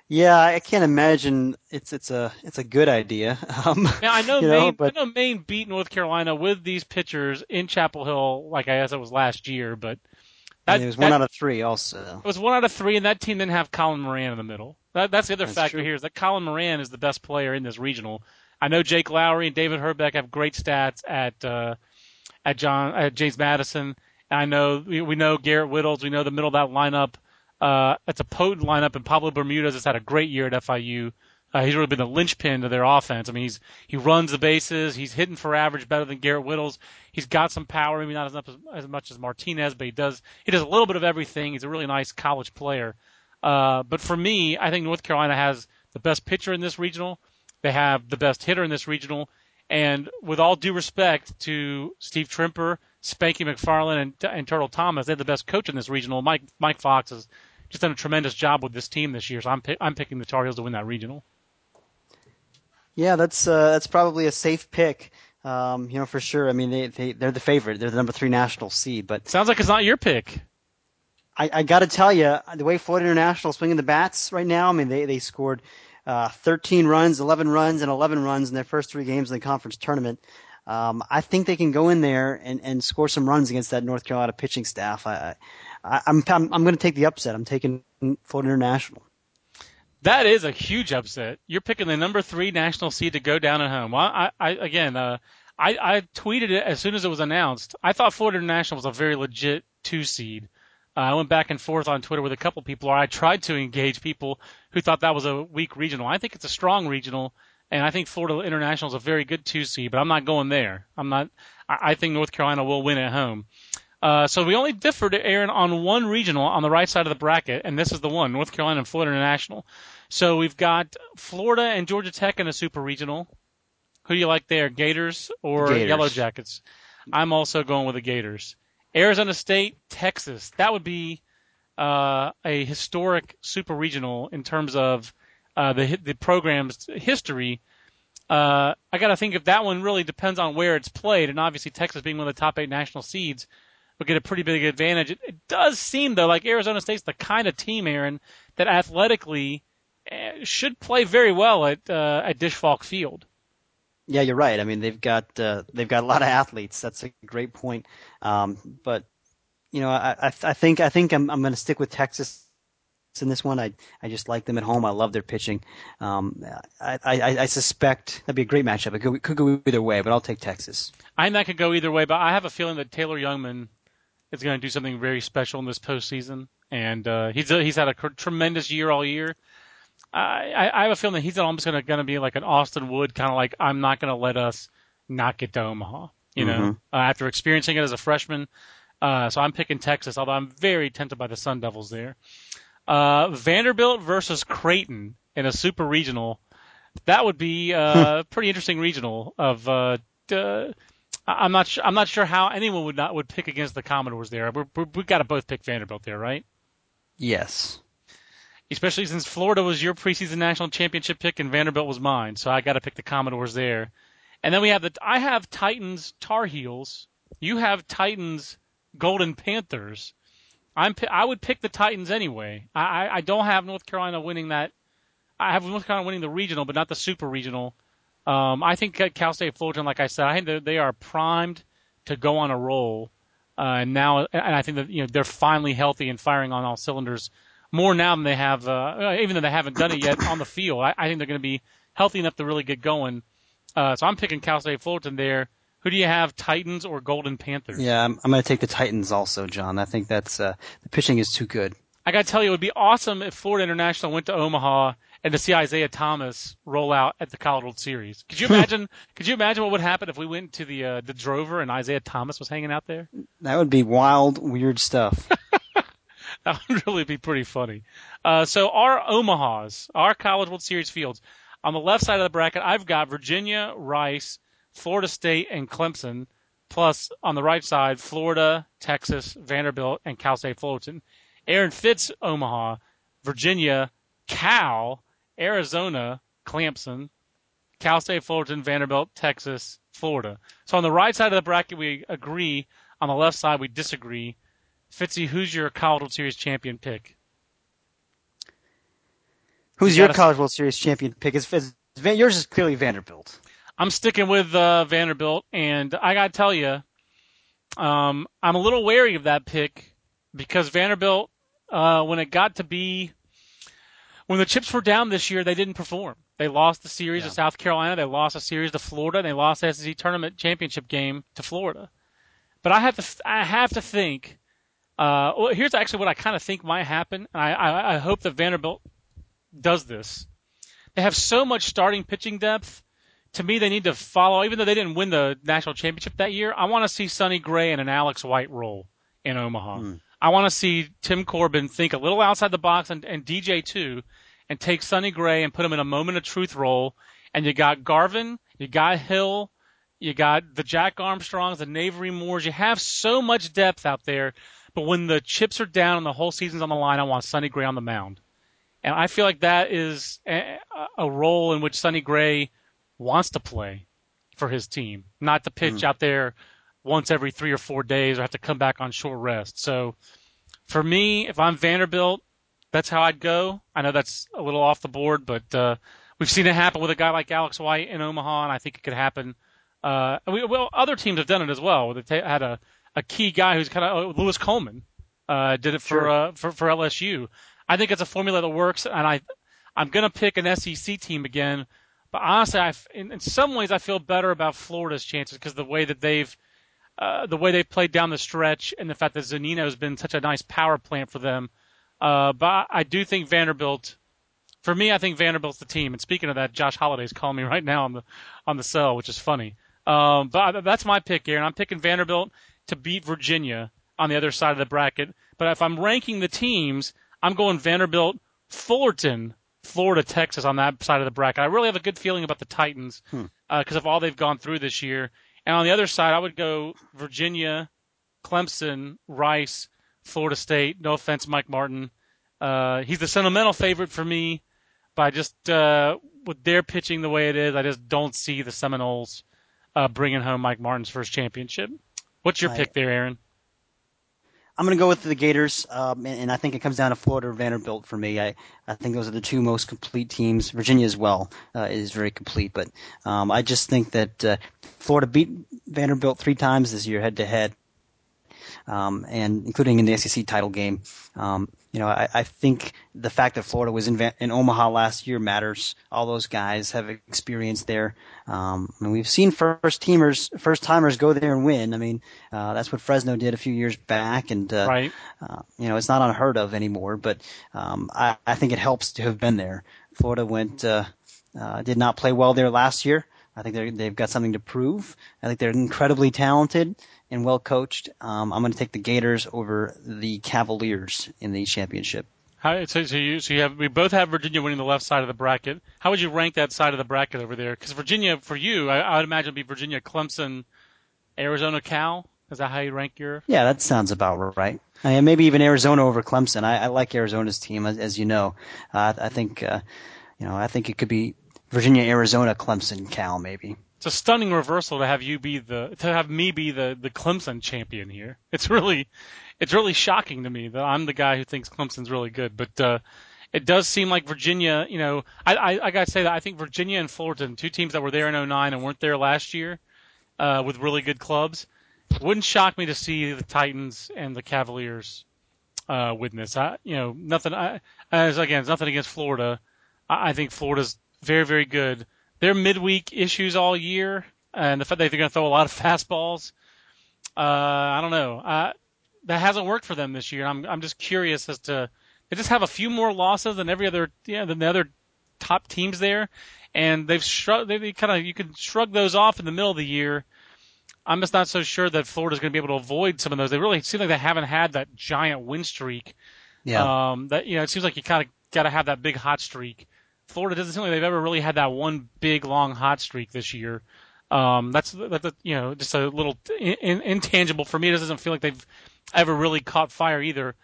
Yeah, I can't imagine it's it's a it's a good idea. Um, now, I know, Maine, know, but... I know Maine beat North Carolina with these pitchers in Chapel Hill, like I guess it was last year, but that, it was one out of three, also. It was one out of three, and that team didn't have Colin Moran in the middle. That, that's the other that's factor true. here is that Colin Moran is the best player in this regional. I know Jake Lowery and David Herbek have great stats at uh, at John at James Madison. And I know we, we know Garrett Wittels. We know the middle of that lineup. Uh, it's a potent lineup, and Pablo Bermudez has had a great year at FIU. Uh, he's really been the linchpin to their offense. I mean, he's he runs the bases. He's hitting for average better than Garrett Wittels. He's got some power, maybe not as as much as Martinez, but he does he does a little bit of everything. He's a really nice college player. Uh, but for me, I think North Carolina has the best pitcher in this regional. They have the best hitter in this regional. And with all due respect to Steve Trimper, Spanky McFarland, and, and Turtle Thomas, they're the best coach in this regional. Mike Mike Fox has just done a tremendous job with this team this year. So I'm I'm picking the Tar Heels to win that regional. Yeah, that's uh, that's probably a safe pick. Um, you know, for sure. I mean, they, they they're the favorite. They're the number three national seed. But sounds like it's not your pick. I, I got to tell you, the way Florida International is swinging the bats right now. I mean, they they scored uh, 13 runs, 11 runs, and 11 runs in their first three games in the conference tournament. Um, I think they can go in there and, and score some runs against that North Carolina pitching staff. I, I, I'm I'm, I'm going to take the upset. I'm taking Florida International. That is a huge upset. You're picking the number three national seed to go down at home. Well, I, I again, uh, I, I tweeted it as soon as it was announced. I thought Florida International was a very legit two seed. Uh, I went back and forth on Twitter with a couple people, or I tried to engage people who thought that was a weak regional. I think it's a strong regional, and I think Florida International is a very good two seed, but I'm not going there. I'm not. I, I think North Carolina will win at home. Uh, so we only differed, Aaron, on one regional on the right side of the bracket, and this is the one, North Carolina and Florida International. So we've got Florida and Georgia Tech in a super regional. Who do you like there, Gators or Gators. Yellow Jackets? I'm also going with the Gators. Arizona State, Texas. That would be uh, a historic super regional in terms of uh, the the program's history. Uh, I got to think if that one really depends on where it's played, and obviously Texas being one of the top eight national seeds would get a pretty big advantage. It, it does seem though like Arizona State's the kind of team, Aaron, that athletically uh, should play very well at uh, at Disch Falk Field. Yeah, you're right. I mean, they've got uh, they've got a lot of athletes. That's a great point. Um, but you know, I, I, I think I think I'm I'm going to stick with Texas in this one. I I just like them at home. I love their pitching. Um, I, I I suspect that'd be a great matchup. It could, could go either way, but I'll take Texas. I think that could go either way, but I have a feeling that Taylor Jungmann is going to do something very special in this postseason, and uh, he's he's had a tremendous year all year. I, I have a feeling that he's almost going to be like an Austin Wood kind of like I'm not going to let us not get to Omaha. You know, mm-hmm. uh, after experiencing it as a freshman, uh, so I'm picking Texas, although I'm very tempted by the Sun Devils there. Uh, Vanderbilt versus Creighton in a super regional. That would be a hmm. pretty interesting regional of, uh, uh, I'm not sure, I'm not sure how anyone would not, would pick against the Commodores there. We're, we're, we've got to both pick Vanderbilt there, right? Yes. Especially since Florida was your preseason national championship pick and Vanderbilt was mine. So I got to pick the Commodores there. And then we have the, I have Titans Tar Heels. You have Titans Golden Panthers. I'm I would pick the Titans anyway. I I don't have North Carolina winning that. I have North Carolina winning the regional, but not the super regional. Um, I think Cal State Fullerton, like I said, I think they are primed to go on a roll. Uh, and now, and I think that you know they're finally healthy and firing on all cylinders more now than they have, uh, even though they haven't done it yet on the field. I, I think they're going to be healthy enough to really get going. Uh, so I'm picking Cal State Fullerton there. Who do you have, Titans or Golden Panthers? Yeah, I'm, I'm going to take the Titans also, John. I think that's uh, the pitching is too good. I got to tell you, it would be awesome if Florida International went to Omaha and to see Isiah Thomas roll out at the College World Series. Could you imagine? could you imagine what would happen if we went to the uh, the Drover and Isiah Thomas was hanging out there? That would be wild, weird stuff. that would really be pretty funny. Uh, so our Omahas, our College World Series fields, on the left side of the bracket, I've got Virginia, Rice, Florida State, and Clemson. Plus, on the right side, Florida, Texas, Vanderbilt, and Cal State Fullerton. Aaron Fitt, Omaha, Virginia, Cal, Arizona, Clemson, Cal State Fullerton, Vanderbilt, Texas, Florida. So on the right side of the bracket, we agree. On the left side, we disagree. Fitzy, who's your College World Series champion pick? Who's you your College World Series champion pick? Is, is, yours is clearly Vanderbilt. I'm sticking with uh, Vanderbilt, and I gotta tell you, um, I'm a little wary of that pick because Vanderbilt, uh, when it got to be, when the chips were down this year, they didn't perform. They lost the series yeah. to South Carolina, they lost a series to Florida, and they lost the SEC tournament championship game to Florida. But I have to, I have to think. Uh, well, here's actually what I kind of think might happen, and I, I, I hope that Vanderbilt does this. They have so much starting pitching depth. To me, they need to follow, even though they didn't win the national championship that year, I want to see Sonny Gray and an Alex White role in Omaha. Mm. I want to see Tim Corbin think a little outside the box and, and DJ too, and take Sonny Gray and put him in a moment of truth role. And you got Garvin, you got Hill, you got the Jack Armstrongs, the Navery Moores. You have so much depth out there. But when the chips are down and the whole season's on the line, I want Sonny Gray on the mound. And I feel like that is a, a role in which Sonny Gray wants to play for his team, not to pitch mm. out there once every three or four days or have to come back on short rest. So for me, if I'm Vanderbilt, that's how I'd go. I know that's a little off the board, but uh, we've seen it happen with a guy like Alex White in Omaha, and I think it could happen. Uh, we, well, other teams have done it as well. They had a, a key guy who's kind of uh, Louis Coleman uh, did it for, sure. uh, for for LSU. I think it's a formula that works, and I I'm gonna pick an SEC team again. But honestly, I in, in some ways I feel better about Florida's chances because the way that they've uh, the way they played down the stretch and the fact that Zunino has been such a nice power plant for them. Uh, but I do think Vanderbilt. For me, I think Vanderbilt's the team. And speaking of that, Josh Holliday's calling me right now on the on the cell, which is funny. Um, but that's my pick, Aaron. I'm picking Vanderbilt to beat Virginia on the other side of the bracket. But if I'm ranking the teams, I'm going Vanderbilt, Fullerton, Florida, Texas on that side of the bracket. I really have a good feeling about the Titans because hmm. uh, of all they've gone through this year. And on the other side, I would go Virginia, Clemson, Rice, Florida State. No offense, Mike Martin. Uh, he's the sentimental favorite for me, but I just uh, with their pitching the way it is, I just don't see the Seminoles uh, bringing home Mike Martin's first championship. What's your I, pick there, Aaron? I'm going to go with the Gators, um, and, and, I think it comes down to Florida or Vanderbilt for me. I, I think those are the two most complete teams. Virginia as well uh, is very complete, but um, I just think that uh, Florida beat Vanderbilt three times this year head to head um, and including in the SEC title game. Um, you know, I, I think the fact that Florida was in, in Omaha last year matters. All those guys have experience there. Um, I mean, we've seen first teamers, first timers go there and win. I mean, uh, that's what Fresno did a few years back, and uh, right. uh, you know, it's not unheard of anymore. But um, I, I think it helps to have been there. Florida went, uh, uh, did not play well there last year. I think they've got something to prove. I think they're incredibly talented and well coached. Um, I'm going to take the Gators over the Cavaliers in the championship. How, so, so, you, so you have we both have Virginia winning the left side of the bracket. How would you rank that side of the bracket over there? Because Virginia, for you, I, I would imagine it'd be Virginia, Clemson, Arizona, Cal. Is that how you rank your? Yeah, that sounds about right. Uh, maybe even Arizona over Clemson. I, I like Arizona's team, as, as you know. Uh, I think, uh, you know, I think it could be Virginia, Arizona, Clemson, Cal, maybe. It's a stunning reversal to have you be the to have me be the the Clemson champion here. It's really it's really shocking to me that I'm the guy who thinks Clemson's really good. But uh, it does seem like Virginia. You know, I I, I got to say that I think Virginia and Fullerton, two teams that were there in 09 and weren't there last year, uh, with really good clubs. Wouldn't shock me to see the Titans and the Cavaliers uh, witness. I, you know, nothing. I, as again, it's nothing against Florida. I, I think Florida's very, very good. Their midweek issues all year, and the fact that they're going to throw a lot of fastballs. Uh, I don't know. Uh, that hasn't worked for them this year. I'm, I'm just curious as to they just have a few more losses than every other, yeah, than the other top teams there, and they've shrug, they kind of you can shrug those off in the middle of the year. I'm just not so sure that Florida's going to be able to avoid some of those. They really seem like they haven't had that giant win streak. Yeah. Um, that you know, it seems like you kind of got to have that big hot streak. Florida doesn't seem like they've ever really had that one big long hot streak this year. Um, that's that's you know just a little in, in, intangible for me. It doesn't feel like they've ever really caught fire either.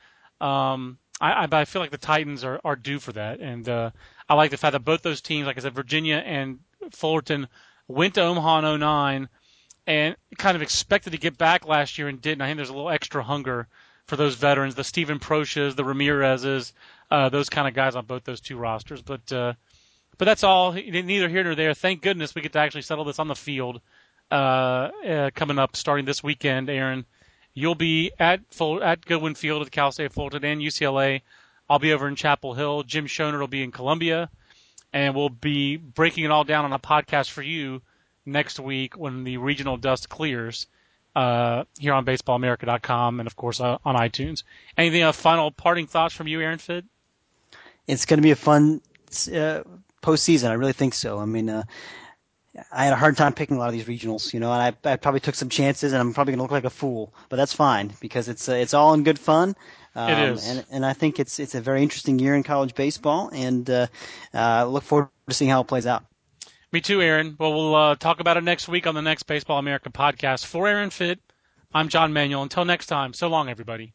Um, I, I, I feel like the Titans are, are due for that, and uh, I like the fact that both those teams, like I said, Virginia and Fullerton, went to Omaha in 09 and kind of expected to get back last year and didn't. I think there's a little extra hunger for those veterans, the Steven Proscias, the Ramirez's, uh, those kind of guys on both those two rosters. But uh, but that's all. Neither here nor there. Thank goodness we get to actually settle this on the field uh, uh, coming up starting this weekend, Aaron. You'll be at full, at Goodwin Field at Cal State Fullerton and UCLA. I'll be over in Chapel Hill. Jim Shonerd will be in Columbia, and we'll be breaking it all down on a podcast for you next week when the regional dust clears uh, here on BaseballAmerica.com and of course uh, on iTunes. Anything? Uh, final parting thoughts from you, Aaron Fitt? It's going to be a fun uh, postseason. I really think so. I mean, uh, I had a hard time picking a lot of these regionals, you know, and I, I probably took some chances, and I'm probably going to look like a fool, but that's fine because it's uh, it's all in good fun. Um, it is, and and I think it's it's a very interesting year in college baseball, and uh, uh, look forward to seeing how it plays out. Me too, Aaron. Well, we'll uh, talk about it next week on the next Baseball America podcast. For Aaron Fitt, I'm John Manuel. Until next time, so long, everybody.